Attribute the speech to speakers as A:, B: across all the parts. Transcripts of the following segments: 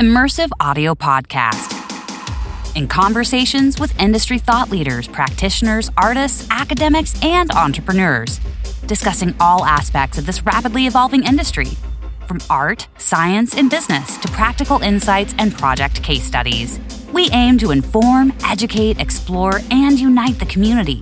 A: immersive audio podcast. In conversations with industry thought leaders, practitioners, artists, academics, and entrepreneurs, discussing all aspects of this rapidly evolving industry from art, science, and business to practical insights and project case studies. We aim to inform, educate, explore, and unite the community.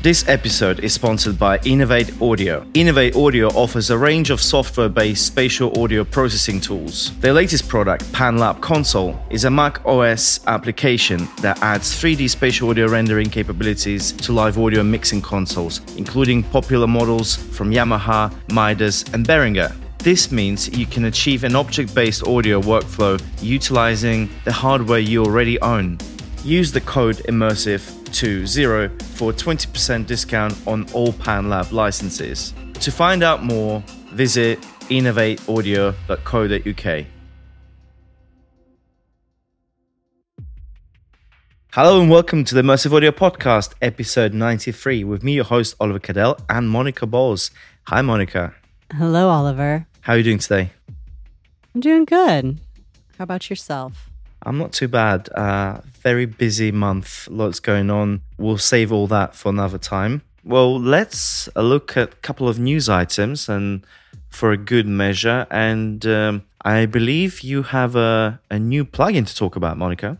B: This episode is sponsored by Innovate Audio. Innovate Audio offers a range of software based spatial audio processing tools. Their latest product, PanLab Console, is a Mac OS application that adds 3D spatial audio rendering capabilities to live audio mixing consoles, including popular models from Yamaha, Midas, and Behringer. This means you can achieve an object based audio workflow utilizing the hardware you already own. Use the code immersive to zero for 20% discount on all PanLab licenses. To find out more, visit innovateaudio.co.uk. Hello and welcome to the Immersive Audio Podcast, episode 93, with me, your host, Oliver Kadel, and Monica Bolles. Hi, Monica.
C: Hello, Oliver.
B: How are you doing today?
C: I'm doing good. How about yourself?
B: I'm not too bad. Uh, very busy month, lots going on. We'll save all that for another time. Well, let's look at a couple of news items and for a good measure. And um, I believe you have a, a new plugin to talk about, Monica.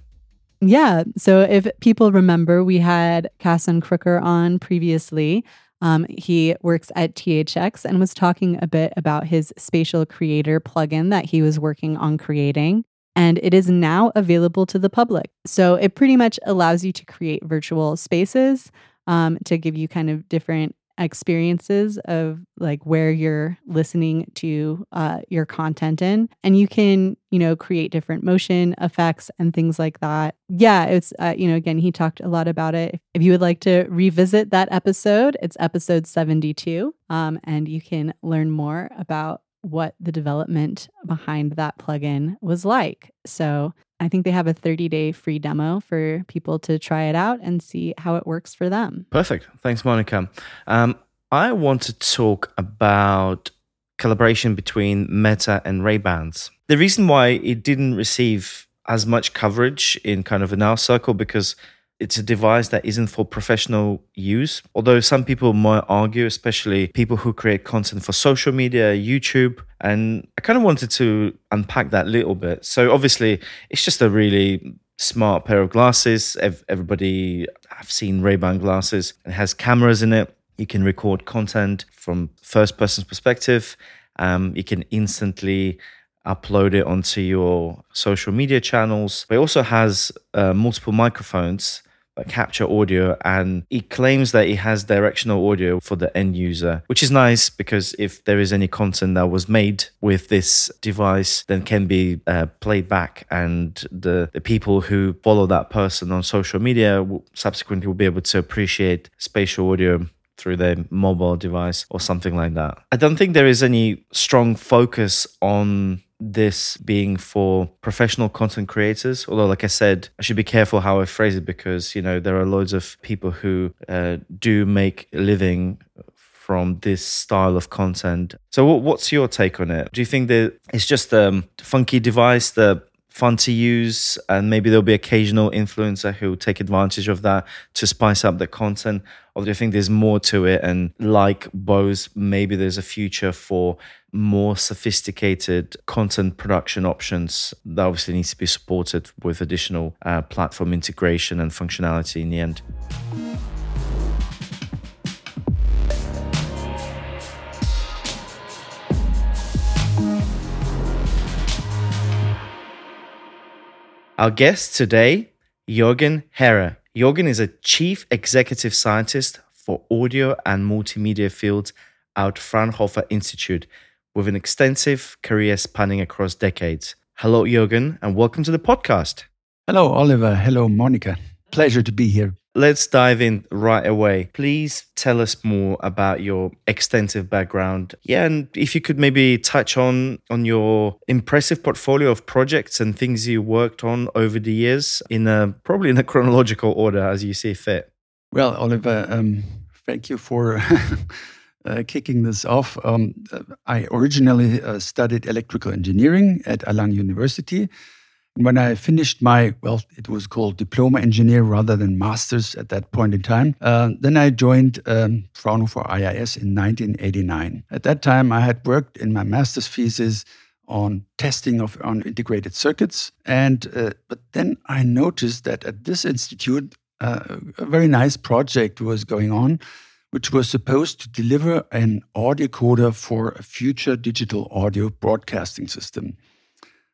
C: Yeah. So if people remember, we had Kasson Crooker on previously. Um, he works at THX and was talking a bit about his spatial creator plugin that he was working on creating. And it is now available to the public. So it pretty much allows you to create virtual spaces um, to give you kind of different experiences of like where you're listening to uh, your content in. And you can you know create different motion effects and things like that. Yeah it's uh, you know again he talked a lot about it. If you would like to revisit that episode it's episode 72 um, and you can learn more about what the development behind that plugin was like so I think they have a 30 day free demo for people to try it out and see how it works for them.
B: Perfect. Thanks, Monica. Um, I want to talk about collaboration between Meta and Ray-Bans. The reason why it didn't receive as much coverage in kind of an our circle because it's a device that isn't for professional use. Although some people might argue, especially people who create content for social media, YouTube, and I kind of wanted to unpack that a little bit. So obviously, it's just a really smart pair of glasses. Everybody have seen Ray-Ban glasses. It has cameras in it. You can record content from first person's perspective. Um, you can instantly upload it onto your social media channels. It also has uh, multiple microphones capture audio and he claims that he has directional audio for the end user which is nice because if there is any content that was made with this device then can be uh, played back and the, the people who follow that person on social media will subsequently will be able to appreciate spatial audio through their mobile device or something like that. I don't think there is any strong focus on this being for professional content creators. Although, like I said, I should be careful how I phrase it because, you know, there are loads of people who uh, do make a living from this style of content. So, what's your take on it? Do you think that it's just a funky device that fun to use and maybe there'll be occasional influencer who take advantage of that to spice up the content or do you think there's more to it and like bose maybe there's a future for more sophisticated content production options that obviously needs to be supported with additional uh, platform integration and functionality in the end Our guest today, Jürgen Herre. Jürgen is a chief executive scientist for audio and multimedia fields at Fraunhofer Institute with an extensive career spanning across decades. Hello, Jürgen, and welcome to the podcast.
D: Hello, Oliver. Hello, Monica. Pleasure to be here.
B: Let's dive in right away. Please tell us more about your extensive background. Yeah, and if you could maybe touch on on your impressive portfolio of projects and things you worked on over the years in a probably in a chronological order as you see fit.
D: Well, Oliver, um, thank you for uh, kicking this off. Um, I originally uh, studied electrical engineering at Erlangen University. When I finished my, well, it was called diploma engineer rather than master's at that point in time, uh, then I joined um, Fraunhofer IIS in 1989. At that time, I had worked in my master's thesis on testing of on integrated circuits, and uh, but then I noticed that at this institute, uh, a very nice project was going on which was supposed to deliver an audio coder for a future digital audio broadcasting system.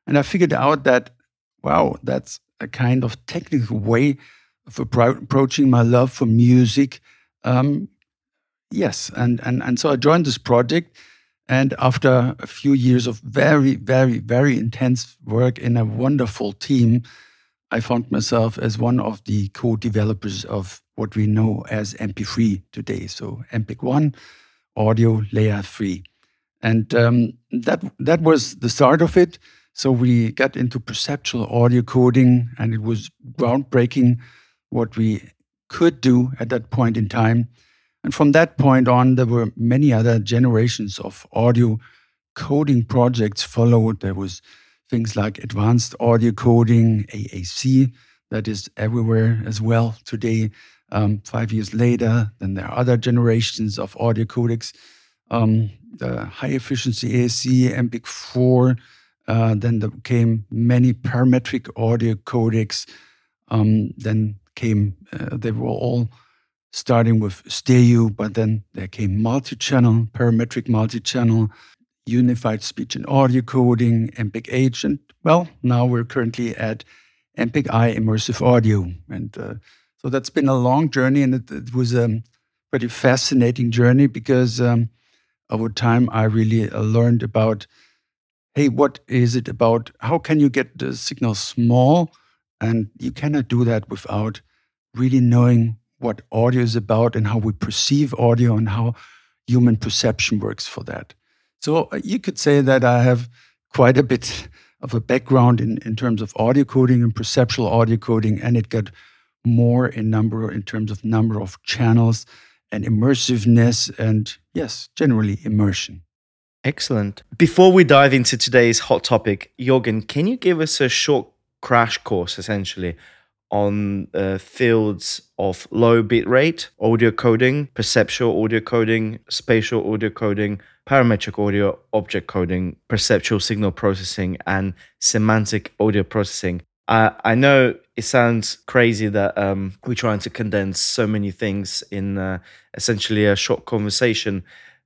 D: And I figured out that, wow, that's a kind of technical way of approaching my love for music. Um, yes, and, and, and so I joined this project. And after a few years of very, very, very intense work in a wonderful team, I found myself as one of the co developers of what we know as MP3 today. So MPEG 1, audio layer 3. And um, that, that was the start of it. So we got into perceptual audio coding, and it was groundbreaking what we could do at that point in time. And from that point on, there were many other generations of audio coding projects followed. There was things like advanced audio coding, AAC, that is everywhere as well today um, five years later. Then there are other generations of audio codecs. Um, the high efficiency AAC, MPEG 4. Uh, then there came many parametric audio codecs. Um, then came, uh, they were all starting with stereo, but then there came multi channel, parametric multi channel, unified speech and audio coding, MPEG H. And well, now we're currently at MPEG I immersive audio. And uh, so that's been a long journey, and it, it was a pretty fascinating journey because um, over time I really uh, learned about hey, what is it about? How can you get the signal small? And you cannot do that without really knowing what audio is about and how we perceive audio and how human perception works for that. So uh, you could say that I have quite a bit of a background in, in terms of audio coding and perceptual audio coding, and it got more in number in terms of number of channels and immersiveness and yes generally immersion
B: excellent. Before we dive into today's hot topic Jürgen can you give us a short crash course essentially on uh, fields of low bit rate audio coding perceptual audio coding spatial audio coding parametric audio object coding perceptual signal processing and semantic audio processing? Uh, I know it sounds crazy that um, we're trying to condense so many things in uh, essentially a short conversation,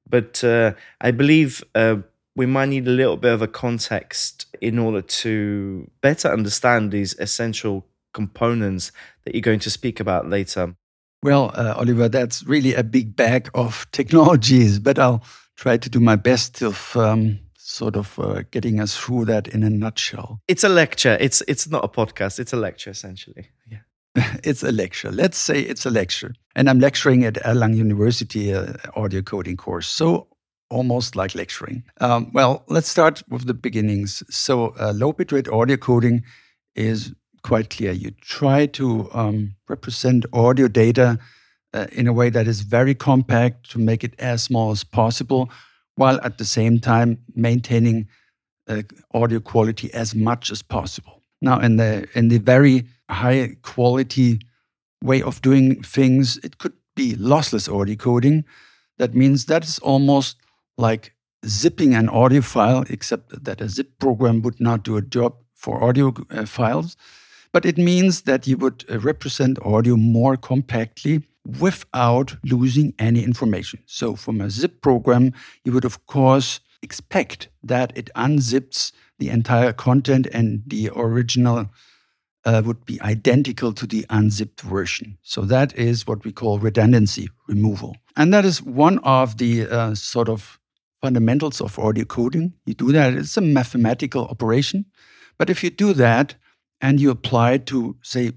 B: but uh, I believe uh, we might need a little bit of a context in order to better understand these essential components that you're going to speak about later.
D: Well, uh, Oliver, that's really a big bag of technologies, but I'll try to do my best of um, sort of uh, getting us through that in a nutshell.
B: It's a lecture. It's it's not a podcast. It's a lecture essentially. Yeah.
D: it's a lecture. Let's say it's a lecture. And I'm lecturing at Erlangen University uh, audio coding course. So almost like lecturing. Um, well, let's start with the beginnings. So uh, low bitrate audio coding is quite clear. You try to um, represent audio data uh, in a way that is very compact to make it as small as possible while at the same time maintaining uh, audio quality as much as possible. Now, in the in the very high quality way of doing things, it could be lossless audio coding. That means that is almost like zipping an audio file, except that a zip program would not do a job for audio uh, files. But it means that you would uh, represent audio more compactly without losing any information. So, from a zip program, you would, of course, expect that it unzips the entire content and the original uh, would be identical to the unzipped version. So, that is what we call redundancy removal. And that is one of the uh, sort of fundamentals of audio coding. You do that, it's a mathematical operation. But if you do that and you apply it to, say,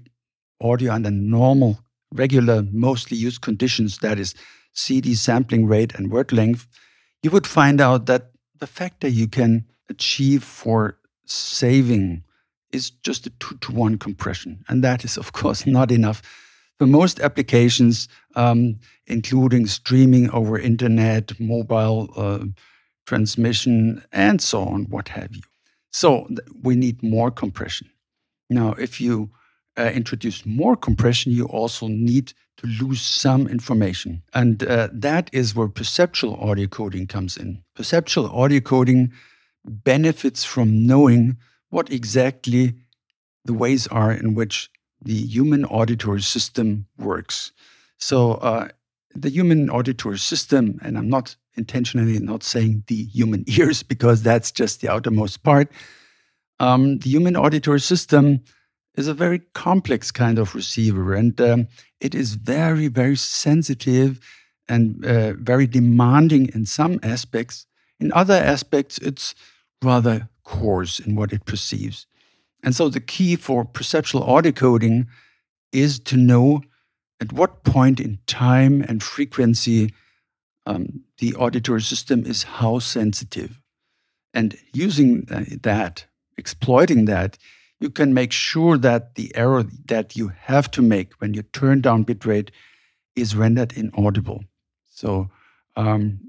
D: audio under normal regular, mostly used conditions, that is CD sampling rate and word length, you would find out that the factor you can achieve for saving is just a two to one compression. And that is, of course, not enough for most applications, um, including streaming over internet, mobile uh, transmission, and so on, what have you. So we need more compression. Now, if you uh, introduce more compression, you also need to lose some information. And uh, that is where perceptual audio coding comes in. Perceptual audio coding benefits from knowing what exactly the ways are in which the human auditory system works. So, uh, the human auditory system, and I'm not intentionally not saying the human ears because that's just the outermost part. Um, the human auditory system is a very complex kind of receiver, and um, it is very, very sensitive and uh, very demanding in some aspects. In other aspects, it's rather coarse in what it perceives. And so the key for perceptual audio coding is to know at what point in time and frequency um, the auditory system is how sensitive. And using uh, that, exploiting that, you can make sure that the error that you have to make when you turn down bitrate is rendered inaudible. So um,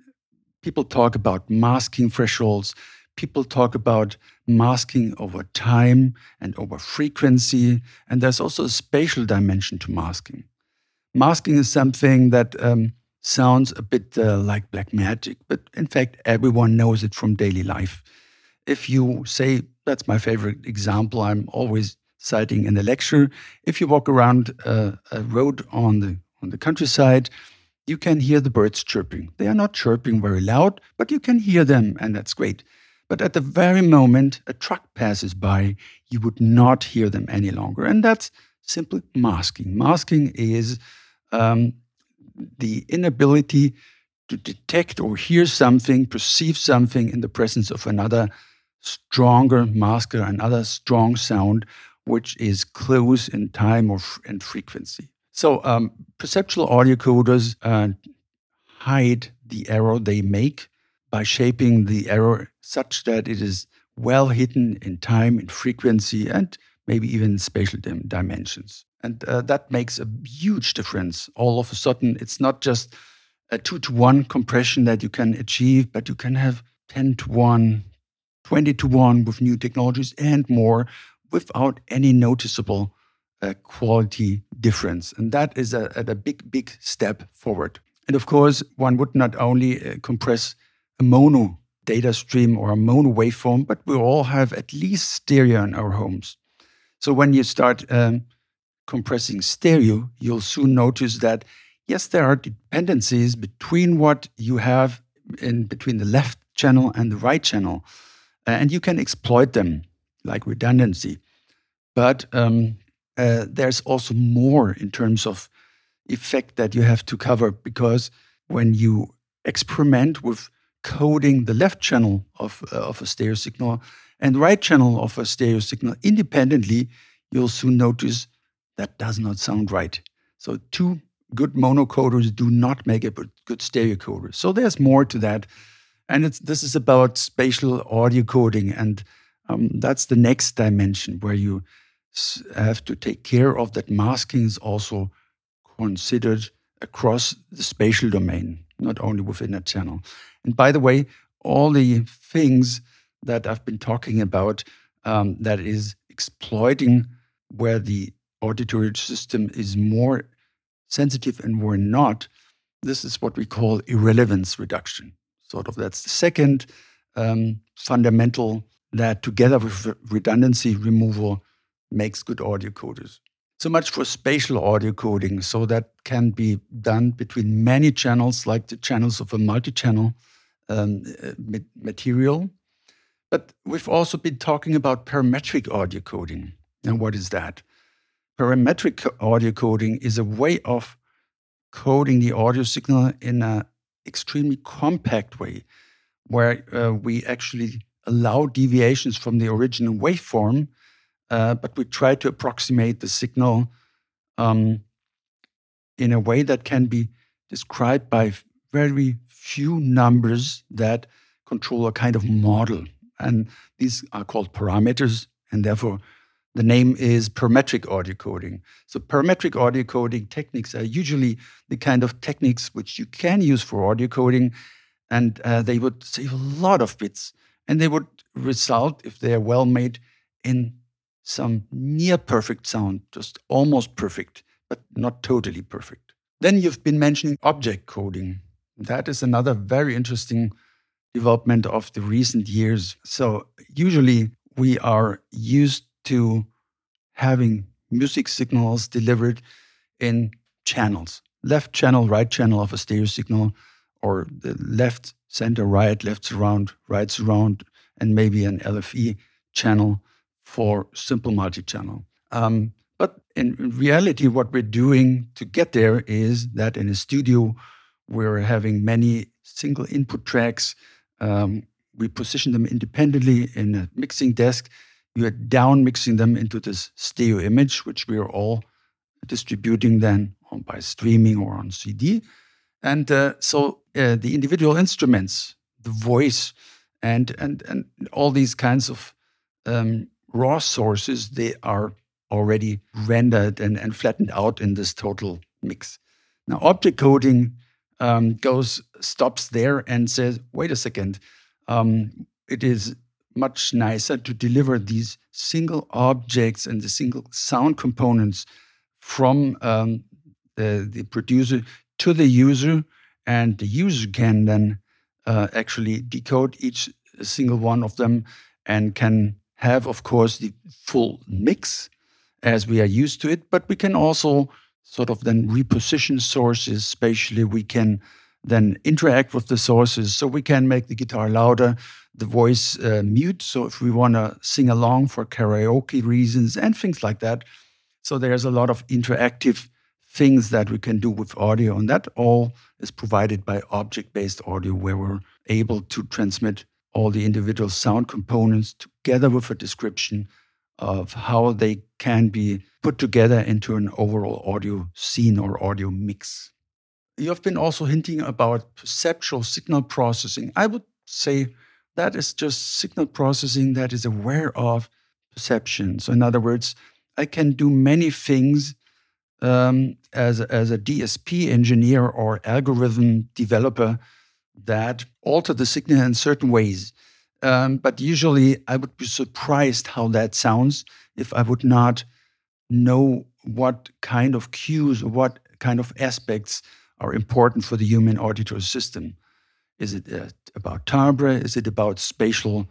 D: people talk about masking thresholds. People talk about masking over time and over frequency. And there's also a spatial dimension to masking. Masking is something that um, sounds a bit uh, like black magic, but in fact, everyone knows it from daily life. If you say, that's my favorite example, I'm always citing in the lecture. If you walk around a, a road on the on the countryside, you can hear the birds chirping. They are not chirping very loud, but you can hear them, and that's great. But at the very moment a truck passes by, you would not hear them any longer. And that's simply masking. Masking is um, the inability to detect or hear something, perceive something in the presence of another stronger masker, another strong sound, which is close in time or and frequency. So um, perceptual audio coders uh, hide the error they make by shaping the error such that it is well hidden in time, in frequency, and maybe even spatial dim dimensions. And uh, that makes a huge difference. All of a sudden, it's not just a two to one compression that you can achieve, but you can have 10 to 1, 20 to 1 with new technologies and more without any noticeable uh, quality difference. And that is a, a, big, big step forward. And of course, one would not only uh, compress a mono data stream or a mono waveform, but we all have at least stereo in our homes. So when you start um, compressing stereo, you'll soon notice that yes, there are dependencies between what you have in between the left channel and the right channel, uh, and you can exploit them like redundancy. But um, uh, there's also more in terms of effect that you have to cover because when you experiment with coding the left channel of, uh, of a stereo signal and right channel of a stereo signal independently, you'll soon notice that does not sound right. So two good monocoders do not make a good stereo coder. So there's more to that. And this is about spatial audio coding. And um, that's the next dimension where you have to take care of that masking is also considered across the spatial domain, not only within a channel. And by the way, all the things that I've been talking about um, that is exploiting where the auditory system is more sensitive and where not, this is what we call irrelevance reduction. Sort of that's the second um, fundamental that together with redundancy removal makes good audio coders. So much for spatial audio coding. So that can be done between many channels, like the channels of a multi channel um, uh, material. But we've also been talking about parametric audio coding. And what is that? Parametric audio coding is a way of coding the audio signal in an extremely compact way, where uh, we actually allow deviations from the original waveform, uh, but we try to approximate the signal um, in a way that can be described by very few numbers that control a kind of model. And these are called parameters, and therefore The name is parametric audio coding. So, parametric audio coding techniques are usually the kind of techniques which you can use for audio coding, and uh, they would save a lot of bits. And they would result, if they are well made, in some near perfect sound, just almost perfect, but not totally perfect. Then you've been mentioning object coding. That is another very interesting development of the recent years. So, usually we are used to having music signals delivered in channels left channel, right channel of a stereo signal, or the left, center, right, left surround, right surround, and maybe an LFE channel for simple multi channel. Um, but in reality, what we're doing to get there is that in a studio, we're having many single input tracks. Um, we position them independently in a mixing desk you are down mixing them into this stereo image, which we are all distributing then on, by streaming or on CD. And uh, so uh, the individual instruments, the voice, and and and all these kinds of um, raw sources, they are already rendered and, and flattened out in this total mix. Now, object coding um, goes stops there and says, wait a second, um, it is much nicer to deliver these single objects and the single sound components from um, the, the producer to the user, and the user can then uh, actually decode each single one of them and can have, of course, the full mix as we are used to it, but we can also sort of then reposition sources spatially. We can then interact with the sources. So we can make the guitar louder, the voice uh, mute. So if we want to sing along for karaoke reasons and things like that. So there's a lot of interactive things that we can do with audio. And that all is provided by object based audio, where we're able to transmit all the individual sound components together with a description of how they can be put together into an overall audio scene or audio mix. You've been also hinting about perceptual signal processing. I would say that is just signal processing that is aware of perception. So, in other words, I can do many things um, as, as a DSP engineer or algorithm developer that alter the signal in certain ways. Um, but usually, I would be surprised how that sounds if I would not know what kind of cues or what kind of aspects are important for the human auditory system. Is it uh, about timbre? Is it about spatial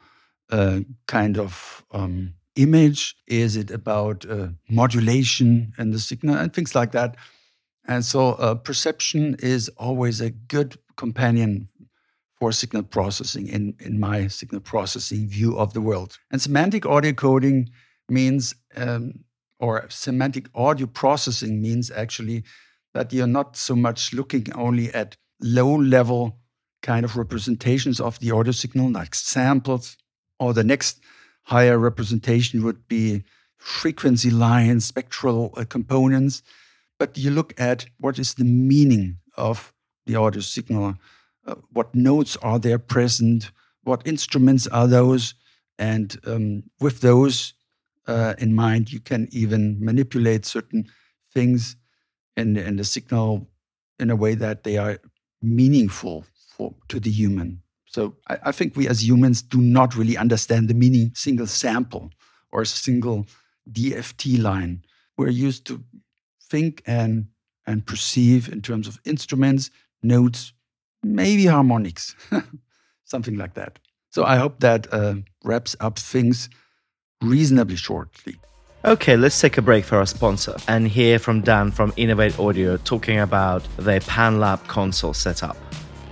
D: uh, kind of um, image? Is it about uh, modulation and the signal and things like that? And so uh, perception is always a good companion for signal processing in, in my signal processing view of the world. And semantic audio coding means, um, or semantic audio processing means actually that you're not so much looking only at low level kind of representations of the audio signal, like samples, or the next higher representation would be frequency lines, spectral uh, components. But you look at what is the meaning of the audio signal, uh, what notes are there present, what instruments are those, and um, with those uh, in mind, you can even manipulate certain things and and the signal in a way that they are meaningful for to the human. So I, I think we as humans do not really understand the meaning single sample or a single DFT line. We're used to think and and perceive in terms of instruments, notes, maybe harmonics, something like that. So I hope that uh, wraps up things reasonably shortly.
B: Okay, let's take a break for our sponsor and hear from Dan from Innovate Audio talking about their PanLab console setup.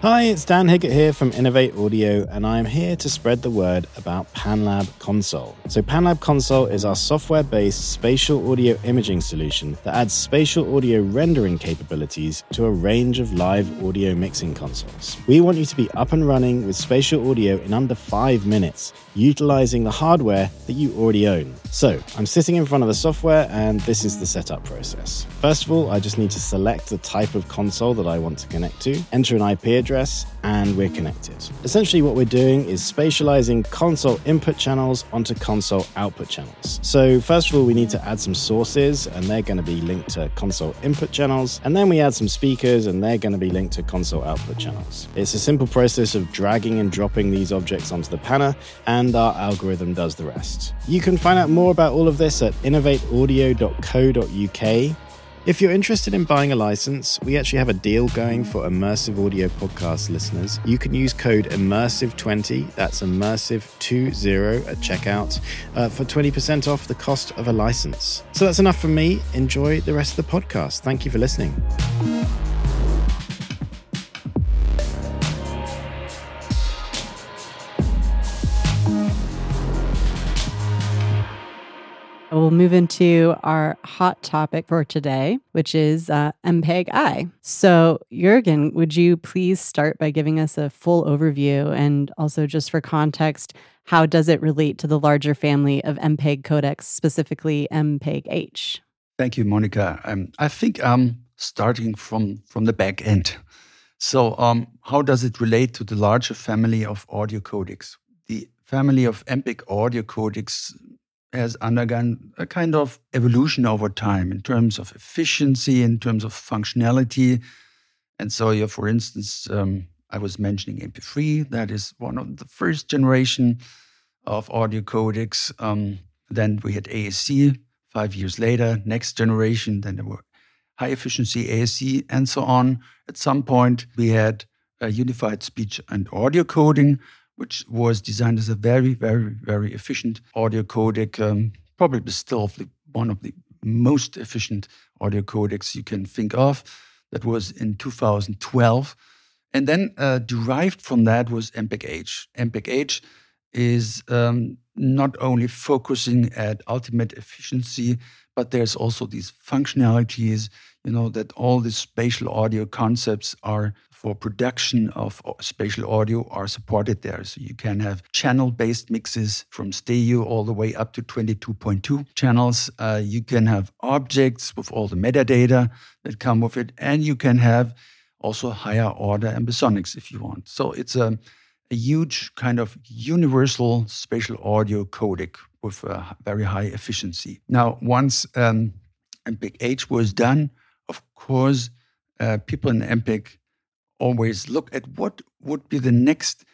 E: Hi, it's Dan Higgett here from Innovate Audio, and I'm here to spread the word about PanLab Console. So, PanLab Console is our software based spatial audio imaging solution that adds spatial audio rendering capabilities to a range of live audio mixing consoles. We want you to be up and running with spatial audio in under five minutes, utilizing the hardware that you already own. So, I'm sitting in front of the software, and this is the setup process. First of all, I just need to select the type of console that I want to connect to, enter an IP address address, and we're connected. Essentially, what we're doing is spatializing console input channels onto console output channels. So, first of all, we need to add some sources, and they're going to be linked to console input channels. And then we add some speakers, and they're going to be linked to console output channels. It's a simple process of dragging and dropping these objects onto the panner, and our algorithm does the rest. You can find out more about all of this at innovateaudio.co.uk if you're interested in buying a license, we actually have a deal going for immersive audio podcast listeners. You can use code immersive20, that's immersive20 at checkout, uh, for 20% off the cost of a license. So that's enough from me. Enjoy the rest of the podcast. Thank you for listening.
C: We'll move into our hot topic for today, which is uh, MPEG I. So, Jürgen, would you please start by giving us a full overview and also, just for context, how does it relate to the larger family of MPEG codecs, specifically MPEG H?
D: Thank you, Monica. Um, I think I'm starting from, from the back end. So, um, how does it relate to the larger family of audio codecs? The family of MPEG audio codecs has undergone a kind of evolution over time in terms of efficiency, in terms of functionality. And so, for instance, um, I was mentioning MP3, that is one of the first generation of audio codecs. Um, then we had AAC five years later, next generation, then there were high efficiency AAC and so on. At some point, we had unified speech and audio coding, which was designed as a very, very, very efficient audio codec, um, probably still one of the most efficient audio codecs you can think of. That was in 2012. And then uh, derived from that was MPEG-H. MPEG-H is um, not only focusing at ultimate efficiency, but there's also these functionalities, you know, that all these spatial audio concepts are for production of spatial audio are supported there. So you can have channel based mixes from stereo all the way up to 22.2 channels. Uh, you can have objects with all the metadata that come with it, and you can have also higher order ambisonics if you want. So it's a, a huge kind of universal spatial audio codec with a very high efficiency. Now, once um, MPEG-H was done, of course, uh, people in MPEG always look at what would be the next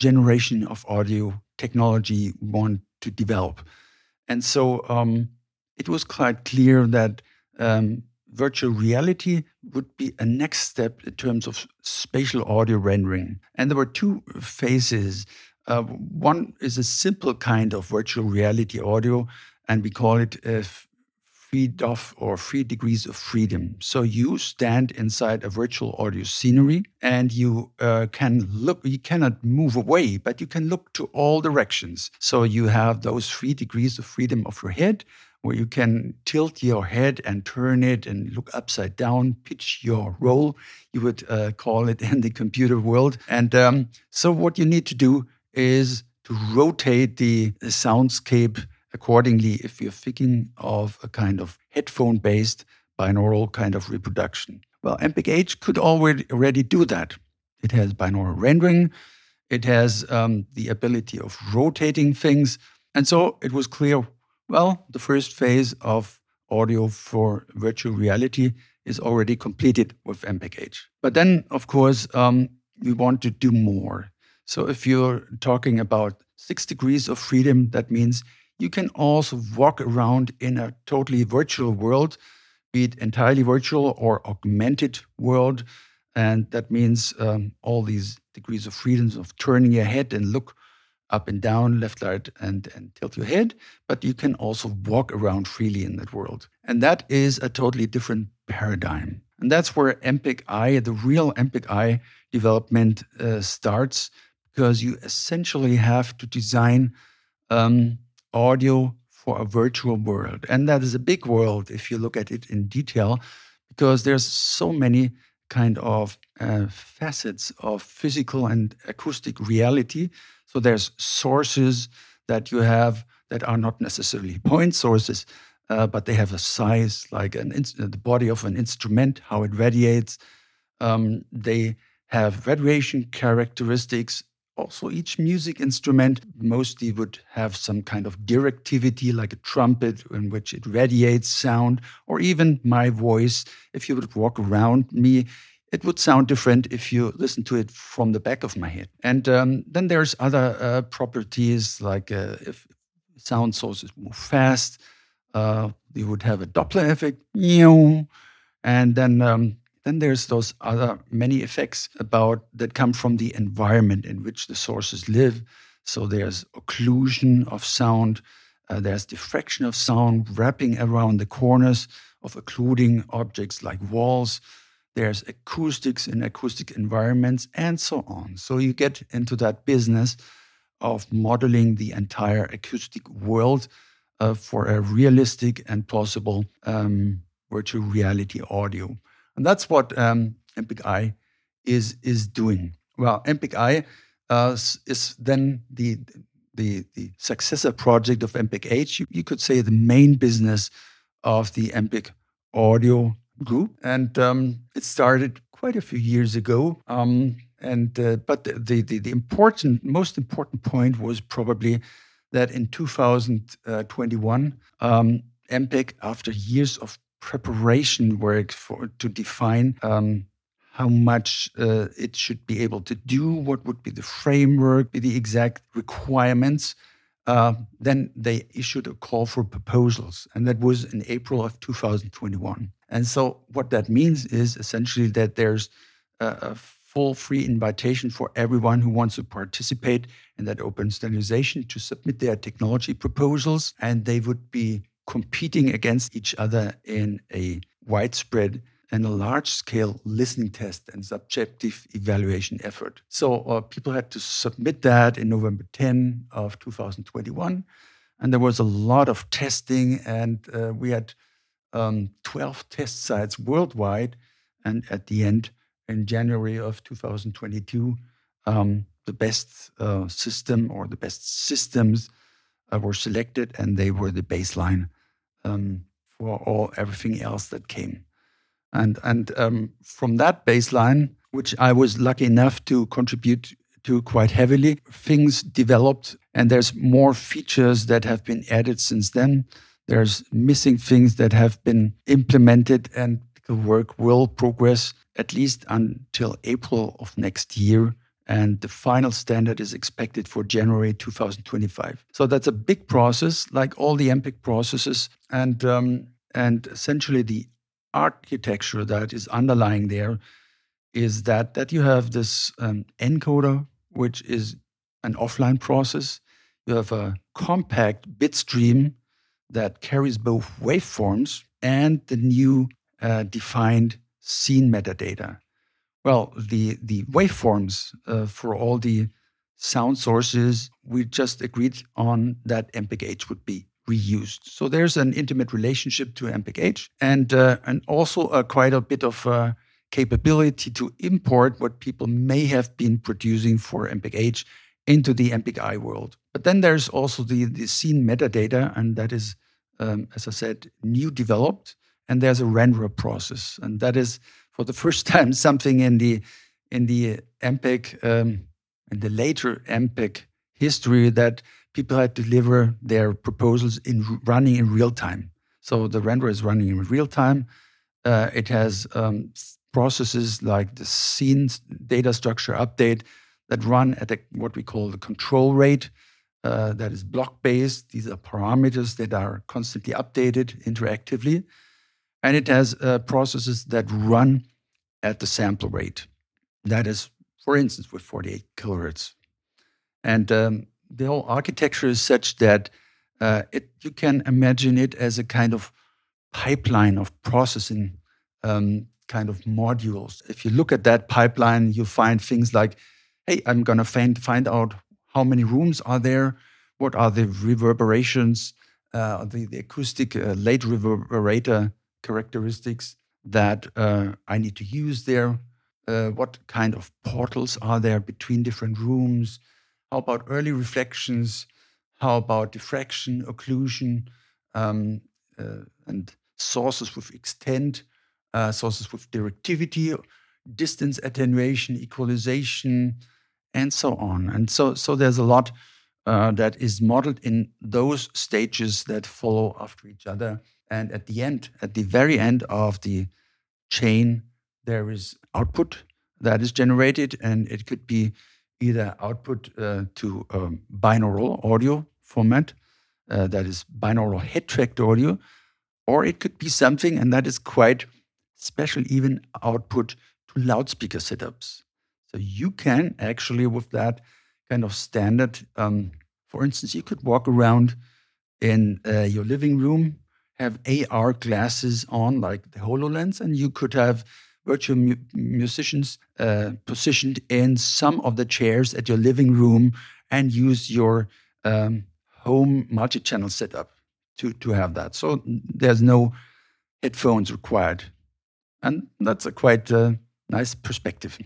D: generation of audio technology want to develop. And so um, it was quite clear that um, virtual reality would be a next step in terms of spatial audio rendering. And there were two phases. Uh, one is a simple kind of virtual reality audio, and we call it uh, three DOF or three degrees of freedom. So you stand inside a virtual audio scenery and you uh, can look, you cannot move away, but you can look to all directions. So you have those three degrees of freedom of yaw head where you can tilt your head and turn it and look upside down, pitch your roll, you would uh, call it in the computer world. And um, so what you need to do is to rotate the, the soundscape accordingly if you're thinking of a kind of headphone based binaural kind of reproduction. Well, MPEG-H could already, already do that. It has binaural rendering, it has um, the ability of rotating things. And so it was clear well, the first phase of audio for virtual reality is already completed with MPEG-H. But then, of course, um, we want to do more. So if you're talking about six degrees of freedom, that means you can also walk around in a totally virtual world, be it entirely virtual or augmented world. And that means um, all these degrees of freedoms of turning your head and look up and down, left, right, and, and tilt your head. But you can also walk around freely in that world. And that is a totally different paradigm. And that's where MPEG-I, the real MPEG-I development uh, starts, because you essentially have to design um, audio for a virtual world. And that is a big world if you look at it in detail, because there's so many kind of uh, facets of physical and acoustic reality. So there's sources that you have that are not necessarily point sources, uh, but they have a size like an the body of an instrument, how it radiates. Um, they have radiation characteristics. Also, each music instrument mostly would have some kind of directivity, like a trumpet in which it radiates sound, or even my voice. If you would walk around me, it would sound different if you listen to it from the back of my head. And um, then there's other uh, properties like uh, if sound sources move fast, uh, you would have a Doppler effect, and then um, then there's those other many effects about that come from the environment in which the sources live. So there's occlusion of sound, uh, there's diffraction of sound wrapping around the corners of occluding objects like walls. There's acoustics in acoustic environments, and so on. So you get into that business of modeling the entire acoustic world uh, for a realistic and plausible um, virtual reality audio. And that's what um, MPEG-I is, is doing. Well, MPEG-I uh, is then the, the, the successor project of MPEG-H. You, you could say the main business of the MPEG audio group. And um, it started quite a few years ago. Um, and uh, but the, the, the important, most important point was probably that in 2021, um, MPEG, after years of preparation work for to define um, how much uh, it should be able to do, what would be the framework, be the exact requirements. Uh, then they issued a call for proposals, and that was in April of 2021. And so, what that means is essentially that there's a, a full free invitation for everyone who wants to participate in that open standardization to submit their technology proposals, and they would be competing against each other in a widespread and a large scale listening test and subjective evaluation effort. So uh, people had to submit that in November 10 of 2021. And there was a lot of testing, and uh, we had um, 12 test sites worldwide. And at the end, in January of 2022, um, the best uh, system or the best systems uh, were selected, and they were the baseline um, for all everything else that came. And and um, from that baseline, which I was lucky enough to contribute to quite heavily, things developed, and there's more features that have been added since then. There's missing things that have been implemented, and the work will progress at least until April of next year and the final standard is expected for January 2025. So that's a big process, like all the MPEG processes, and um, and essentially the architecture that is underlying there is that that you have this um, encoder, which is an offline process. You have a compact bit stream that carries both waveforms and the new uh, defined scene metadata. Well, the the waveforms uh, for all the sound sources, we just agreed on that MPEG-H would be reused. So there's an intimate relationship to MPEG-H, and uh, and also uh, quite a bit of uh, capability to import what people may have been producing for MPEG-H into the MPEG-I world. But then there's also the the scene metadata, and that is, um, as I said, new developed, and there's a renderer process, and that is for the first time something in the in the MPEG um, in the later MPEG history that people had to deliver their proposals in running in real time. So the renderer is running in real time. Uh, it has um, processes like the scene data structure update that run at what we call the control rate. Uh, that is block based. These are parameters that are constantly updated interactively and it has uh, processes that run at the sample rate. That is, for instance, with 48 kilohertz. And um, the whole architecture is such that uh, it, you can imagine it as a kind of pipeline of processing um, kind of modules. If you look at that pipeline, you find things like, hey, I'm going to find, find out how many rooms are there, what are the reverberations, uh, the, the acoustic uh, late reverberator characteristics that uh, I need to use there? Uh, what kind of portals are there between different rooms? How about early reflections? How about diffraction, occlusion, um, uh, and sources with extent, uh, sources with directivity? distance attenuation, equalization, and so on. And so, so there's a lot uh, that is modeled in those stages that follow after each other. And at the end, at the very end of the chain, there is output that is generated, and it could be either output uh, to um, binaural audio format, uh, that is binaural head tracked audio, or it could be something, and that is quite special, even output to loudspeaker setups. So you can actually, with that kind of standard, um, for instance, you could walk around in uh, your living room, have AR glasses on, like the HoloLens, and you could have virtual mu musicians uh, positioned in some of the chairs at your living room and use your um, home multi-channel setup to to have that. So there's no headphones required, and that's a quite uh, nice perspective.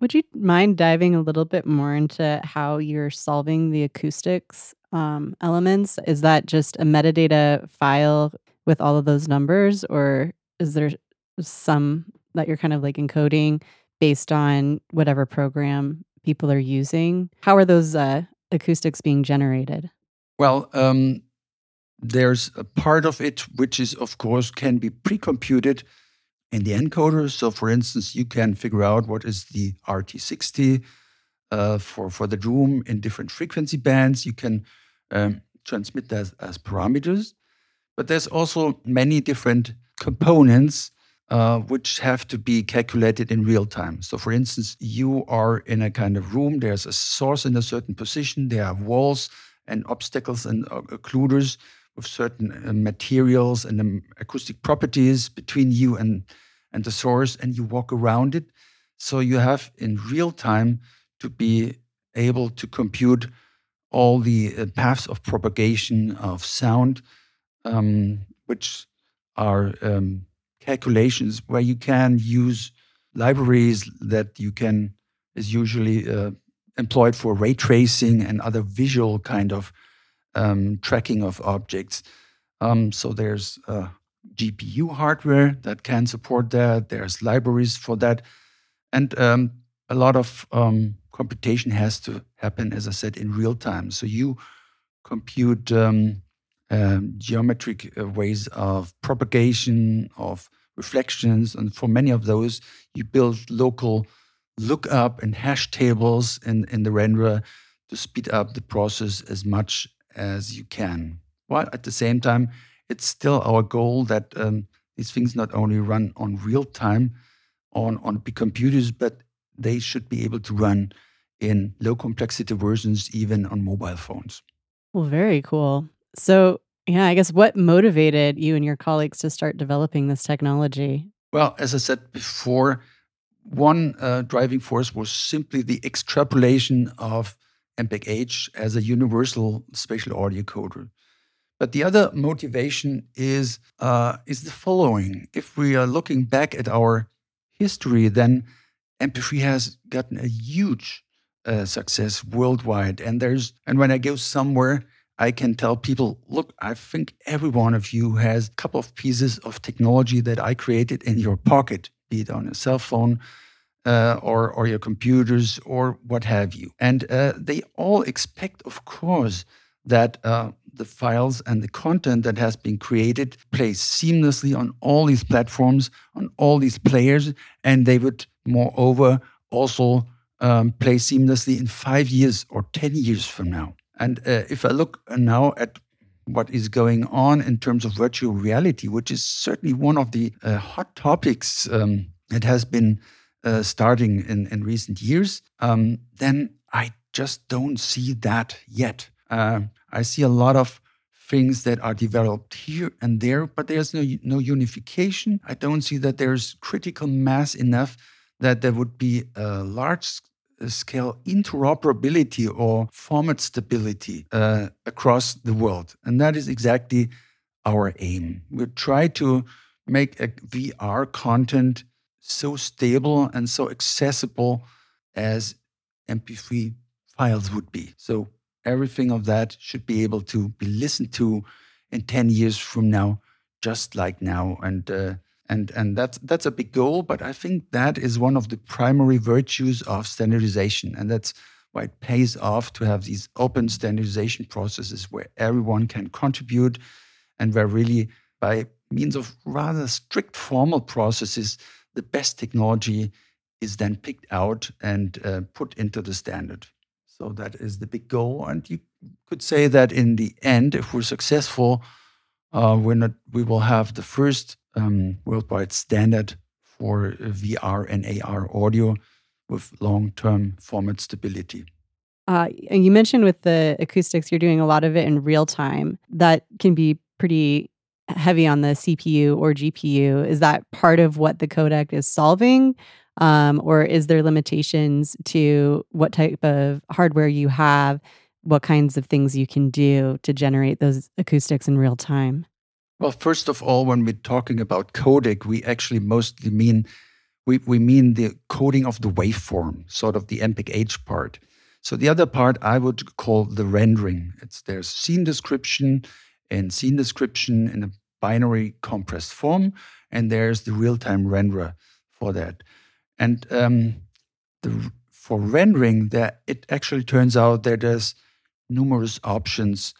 C: Would you mind diving a little bit more into how you're solving the acoustics um, elements? Is that just a metadata file with all of those numbers, or is there some that you're kind of like encoding based on whatever program people are using? How are those uh, acoustics being generated?
D: Well, um, there's a part of it which is, of course, can be pre-computed in the encoder. So, for instance, you can figure out what is the RT60 uh, for for the room in different frequency bands. You can um, transmit that as parameters. But there's also many different components uh, which have to be calculated in real time. So, for instance, you are in a kind of room, there's a source in a certain position, there are walls and obstacles and occluders with certain uh, materials and um, acoustic properties between you and, and the source, and you walk around it. So, you have in real time to be able to compute all the uh, paths of propagation of sound, um, which are um, calculations where you can use libraries that you can is usually uh, employed for ray tracing and other visual kind of um, tracking of objects. Um, so there's uh, GPU hardware that can support that. There's libraries for that, and um, a lot of um, computation has to happen, as I said, in real time. So you compute um, um, geometric uh, ways of propagation of reflections. And for many of those, you build local lookup and hash tables in, in the renderer to speed up the process as much as you can. While at the same time, it's still our goal that um, these things not only run on real time on, on big computers, but they should be able to run in low complexity versions, even on mobile phones.
C: Well, very cool. So, yeah, I guess what motivated you and your colleagues to start developing this technology?
D: Well, as I said before, one uh, driving force was simply the extrapolation of MPEG-H as a universal spatial audio coder. But the other motivation is uh, is the following: If we are looking back at our history, then MP3 has gotten a huge uh, success worldwide. And there's and when I go somewhere I can tell people, look, I think every one of you has a couple of pieces of technology that I created in your pocket, be it on a cell phone uh, or, or your computers or what have you. And uh, they all expect, of course, that uh, the files and the content that has been created plays seamlessly on all these platforms, on all these players, and they would, moreover, also um, play seamlessly in five years or 10 years from now. And uh, if I look now at what is going on in terms of virtual reality, which is certainly one of the uh, hot topics um, that has been uh, starting in, in recent years, um, then I just don't see that yet. Uh, I see a lot of things that are developed here and there, but there's no, no unification. I don't see that there's critical mass enough that there would be a large scale interoperability or format stability uh, across the world. And that is exactly our aim. We try to make a VR content so stable and so accessible as MP3 files would be. So everything of that should be able to be listened to in 10 years from now, just like now. And uh, And, and that's, that's a big goal, but I think that is one of the primary virtues of standardization. And that's why it pays off to have these open standardization processes where everyone can contribute and where really by means of rather strict formal processes, the best technology is then picked out and uh, put into the standard. So that is the big goal. And you could say that in the end, if we're successful, uh, we're not, we will have the first um, worldwide standard for VR and AR audio with long term format stability.
C: Uh, you mentioned with the acoustics, you're doing a lot of it in real time. That can be pretty heavy on the CPU or GPU. Is that part of what the codec is solving? Um, or is there limitations to what type of hardware you have, what kinds of things you can do to generate those acoustics in real time?
D: Well, first of all, when we're talking about codec, we actually mostly mean we, we mean the coding of the waveform, sort of the MPEG-H part. So the other part I would call the rendering. It's there's scene description and scene description in a binary compressed form, and there's the real-time renderer for that. And um, the, for rendering, that it actually turns out that there's numerous options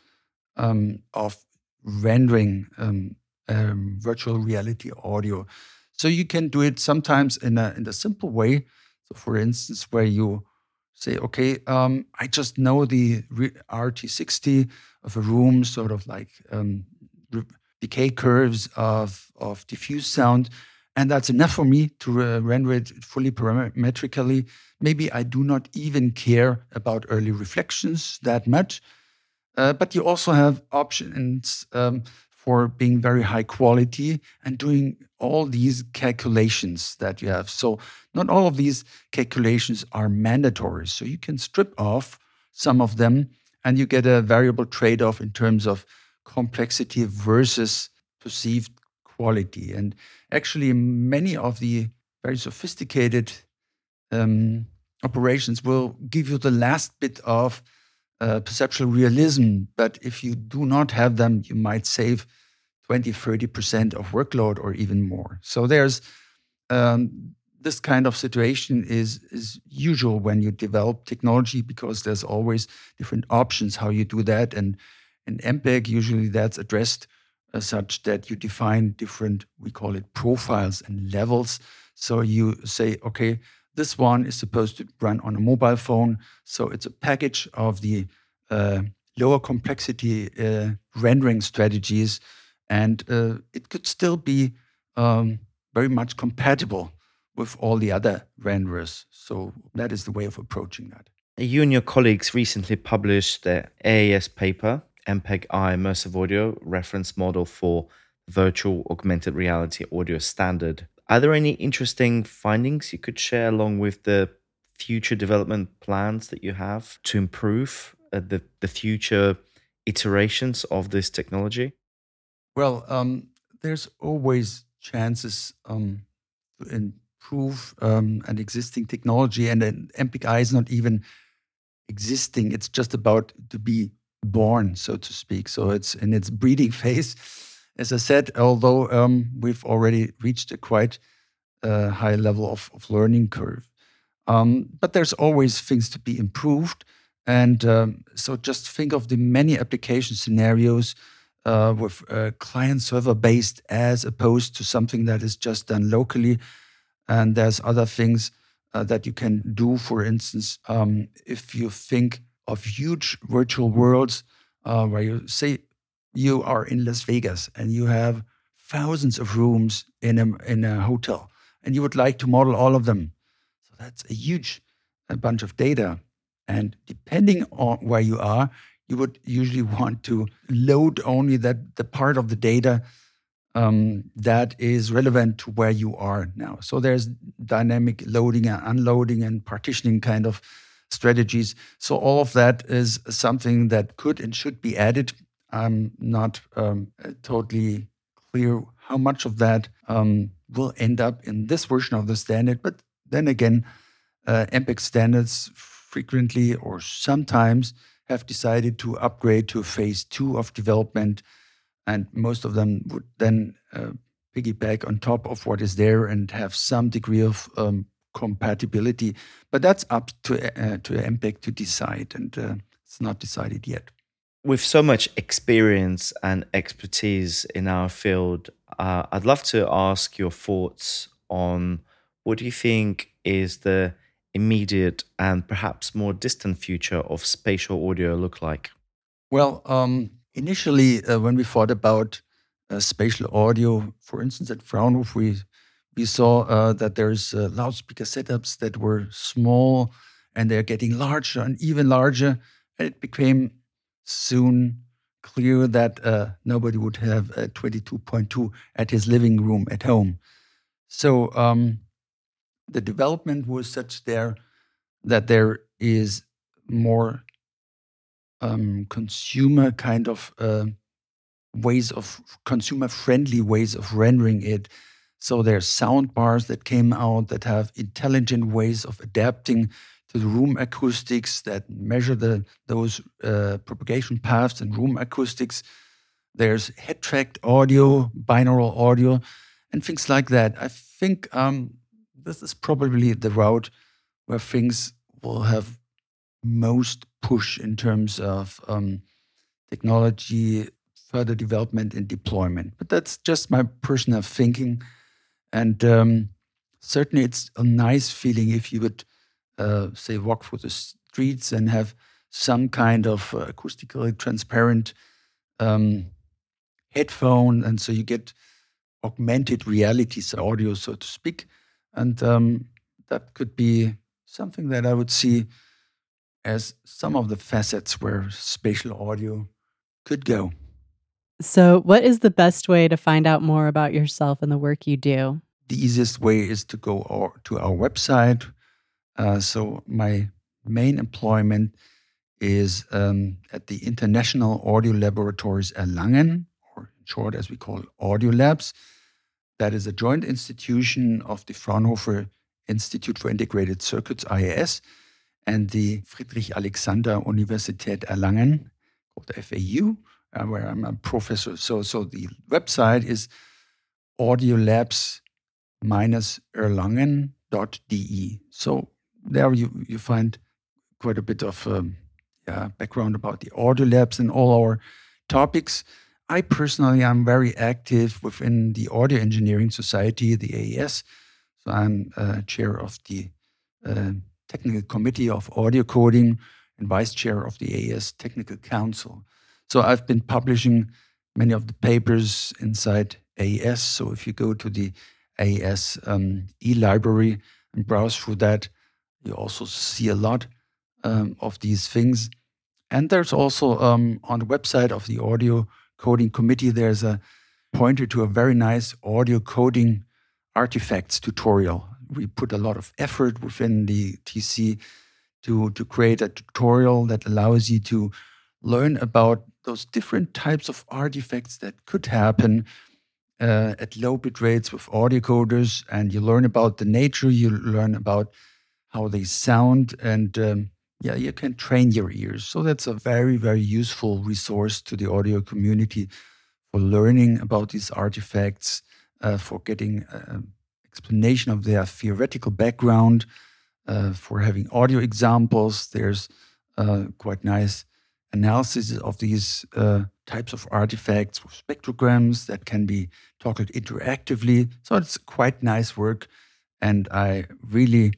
D: um, of rendering um, um, virtual reality audio. So you can do it sometimes in a in a simple way. So, for instance, where you say, okay, um, I just know the RT60 of a room, sort of like um, decay curves of of diffuse sound, and that's enough for me to render it fully parametrically. Maybe I do not even care about early reflections that much. Uh, but you also have options um, for being very high quality and doing all these calculations that you have. So, not all of these calculations are mandatory. So, you can strip off some of them and you get a variable trade off in terms of complexity versus perceived quality. And actually, many of the very sophisticated um, operations will give you the last bit of uh, perceptual realism. But if you do not have them, you might save 20, 30% of workload or even more. So there's um, this kind of situation is, is usual when you develop technology because there's always different options how you do that. And in MPEG, usually that's addressed uh, such that you define different, we call it profiles and levels. So you say, okay, this one is supposed to run on a mobile phone. So it's a package of the uh, lower complexity uh, rendering strategies. And uh, it could still be um, very much compatible with all the other renderers. So that is the way of approaching that.
B: You and your colleagues recently published the AES paper, MPEG-I Immersive Audio Reference Model for Virtual Augmented Reality Audio Standard are there any interesting findings you could share along with the future development plans that you have to improve uh, the, the future iterations of this technology?
D: Well, um, there's always chances um, to improve um, an existing technology, and an MPEG-I is not even existing. It's just about to be born, so to speak. So it's in its breeding phase as I said, although um, we've already reached a quite uh, high level of, of learning curve, um, but there's always things to be improved. And um, so just think of the many application scenarios uh, with uh, client server based as opposed to something that is just done locally. And there's other things uh, that you can do. For instance, um, if you think of huge virtual worlds uh, where you say you are in Las Vegas and you have thousands of rooms in a, in a hotel and you would like to model all of them. So that's a huge a bunch of data. And depending on where you are, you would usually want to load only that the part of the data um, that is relevant to where you are now. So there's dynamic loading and unloading and partitioning kind of strategies. So all of that is something that could and should be added I'm not um, totally clear how much of that um, will end up in this version of the standard. But then again, uh, MPEG standards frequently or sometimes have decided to upgrade to phase two of development, and most of them would then uh, piggyback on top of what is there and have some degree of um, compatibility. But that's up to uh, to MPEG to decide, and uh, it's not decided yet.
B: With so much experience and expertise in our field, uh, I'd love to ask your thoughts on what do you think is the immediate and perhaps more distant future of spatial audio look like?
D: Well, um, initially, uh, when we thought about uh, spatial audio, for instance, at Fraunhofer, we, we saw uh, that there's uh, loudspeaker setups that were small and they're getting larger and even larger. And it became soon clear that uh, nobody would have a 22.2 at his living room at home. So um, the development was such there that there is more um, consumer kind of uh, ways of consumer friendly ways of rendering it. So there's sound bars that came out that have intelligent ways of adapting to the room acoustics that measure the those uh, propagation paths and room acoustics. There's head tracked audio, binaural audio, and things like that. I think um, this is probably the route where things will have most push in terms of um, technology further development and deployment. But that's just my personal thinking, and um, certainly it's a nice feeling if you would uh, say walk through the streets and have some kind of uh, acoustically transparent um, headphone, and so you get augmented realities audio, so to speak, and um, that could be something that I would see as some of the facets where spatial audio could go.
C: So, what is the best way to find out more about yourself and the work you do?
D: The easiest way is to go or, to our website. Uh, so, my main employment is um, at the International Audio Laboratories Erlangen, or in short, as we call Audio Labs. That is a joint institution of the Fraunhofer Institute for Integrated Circuits, IIS, and the Friedrich Alexander Universität Erlangen, called FAU, uh, where I'm a professor. So, so the website is audiolabs-erlangen.de. So there you, you find quite a bit of um, yeah, background about the audio labs and all our topics. I personally am very active within the Audio Engineering Society, the AES. So I'm uh, chair of the uh, Technical Committee of Audio Coding and vice chair of the AES Technical Council. So I've been publishing many of the papers inside AES. So if you go to the AES um, e-library and browse through that, you also see a lot um, of these things. And there's also um, on the website of the Audio coding committee, there's a pointer to a very nice audio coding artifacts tutorial. We put a lot of effort within the TC to, to create a tutorial that allows you to learn about those different types of artifacts that could happen uh, at low bit rates with audio coders. And you learn about the nature, you learn about how they sound, and um, yeah, you can train your ears. So that's a very, very useful resource to the audio community for learning about these artifacts, uh, for getting uh, explanation of their theoretical background, uh, for having audio examples. There's uh, quite nice analysis of these uh, types of artifacts with spectrograms that can be toggled interactively. So it's quite nice work, and I really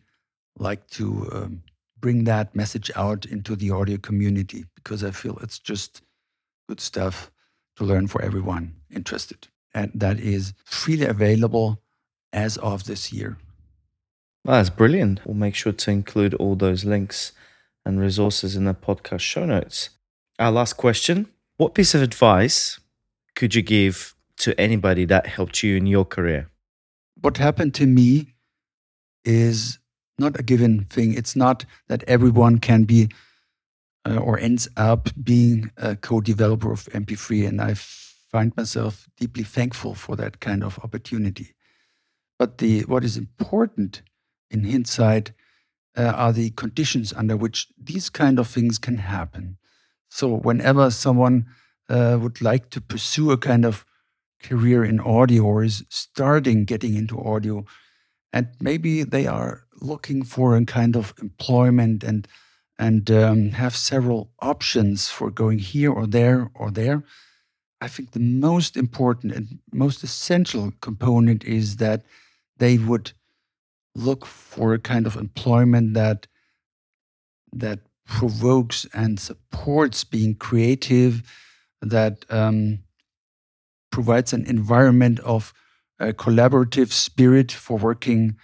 D: like to um, bring that message out into the audio community because I feel it's just good stuff to learn for everyone interested. And that is freely available as of this year.
B: That's brilliant. We'll make sure to include all those links and resources in the podcast show notes. Our last question What piece of advice could you give to anybody that helped you in your career?
D: What happened to me is not a given thing. It's not that everyone can be uh, or ends up being a co developer of MP3. And I find myself deeply thankful for that kind of opportunity. But the, what is important in hindsight uh, are the conditions under which these kind of things can happen. So, whenever someone uh, would like to pursue a kind of career in audio or is starting getting into audio, and maybe they are looking for a kind of employment and and um, have several options for going here or there or there. I think the most important and most essential component is that they would look for a kind of employment that that provokes and supports being creative, that um, provides an environment of a collaborative spirit for working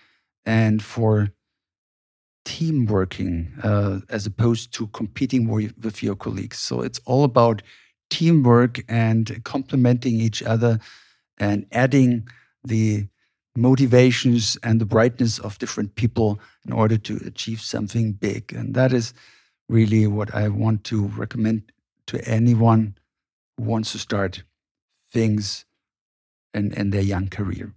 D: and for team working uh, as opposed to competing with your colleagues. So it's all about teamwork and complementing each other and adding the motivations and the brightness of different people in order to achieve something big. And that is really what I want to recommend to anyone who wants to start things in, in their young career.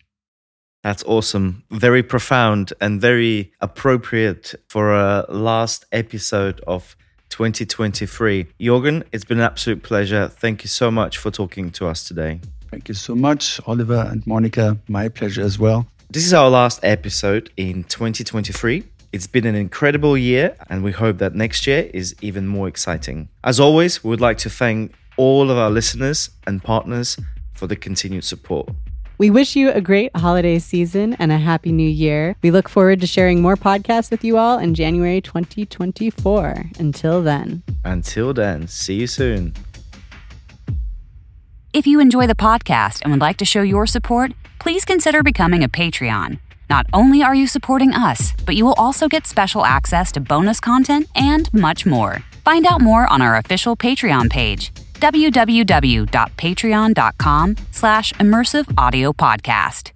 B: That's awesome. Very profound and very appropriate for a last episode of 2023. Jürgen, it's been an absolute pleasure. Thank you so much for talking to us today.
D: Thank you so much, Oliver and Monica. My pleasure as well.
B: This is our last episode in 2023. It's been an incredible year, and we hope that next year is even more exciting. As always, we would like to thank all of our listeners and partners for the continued support.
C: We wish you a great holiday season and a happy new year. We look forward to sharing more podcasts with you all in January 2024. Until then.
B: Until then, see you soon.
A: If you enjoy the podcast and would like to show your support, please consider becoming a Patreon. Not only are you supporting us, but you will also get special access to bonus content and much more. Find out more on our official Patreon page www.patreon.com slash immersive audio podcast.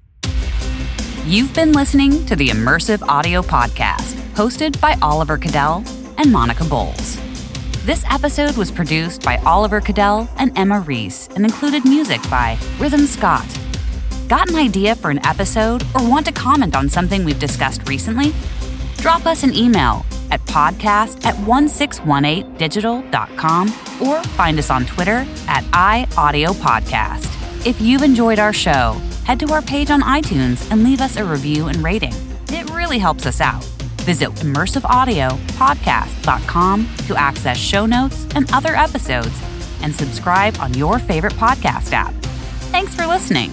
A: You've been listening to the Immersive Audio Podcast, hosted by Oliver Kadel and Monica Bolles. This episode was produced by Oliver Kadel and Emma Reese and included music by Rhythm Scott. Got an idea for an episode or want to comment on something we've discussed recently? Drop us an email at podcast at 1618digital.com or find us on Twitter at iAudioPodcast. If you've enjoyed our show, head to our page on iTunes and leave us a review and rating. It really helps us out. Visit immersiveaudiopodcast.com to access show notes and other episodes and subscribe on your favorite podcast app. Thanks for listening.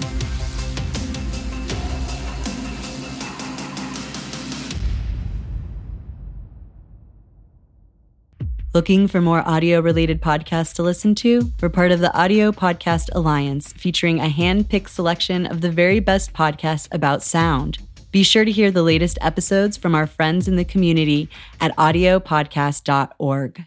C: Looking for more audio related podcasts to listen to? We're part of the Audio Podcast Alliance, featuring a hand picked selection of the very best podcasts about sound. Be sure to hear the latest episodes from our friends in the community at audiopodcast.org.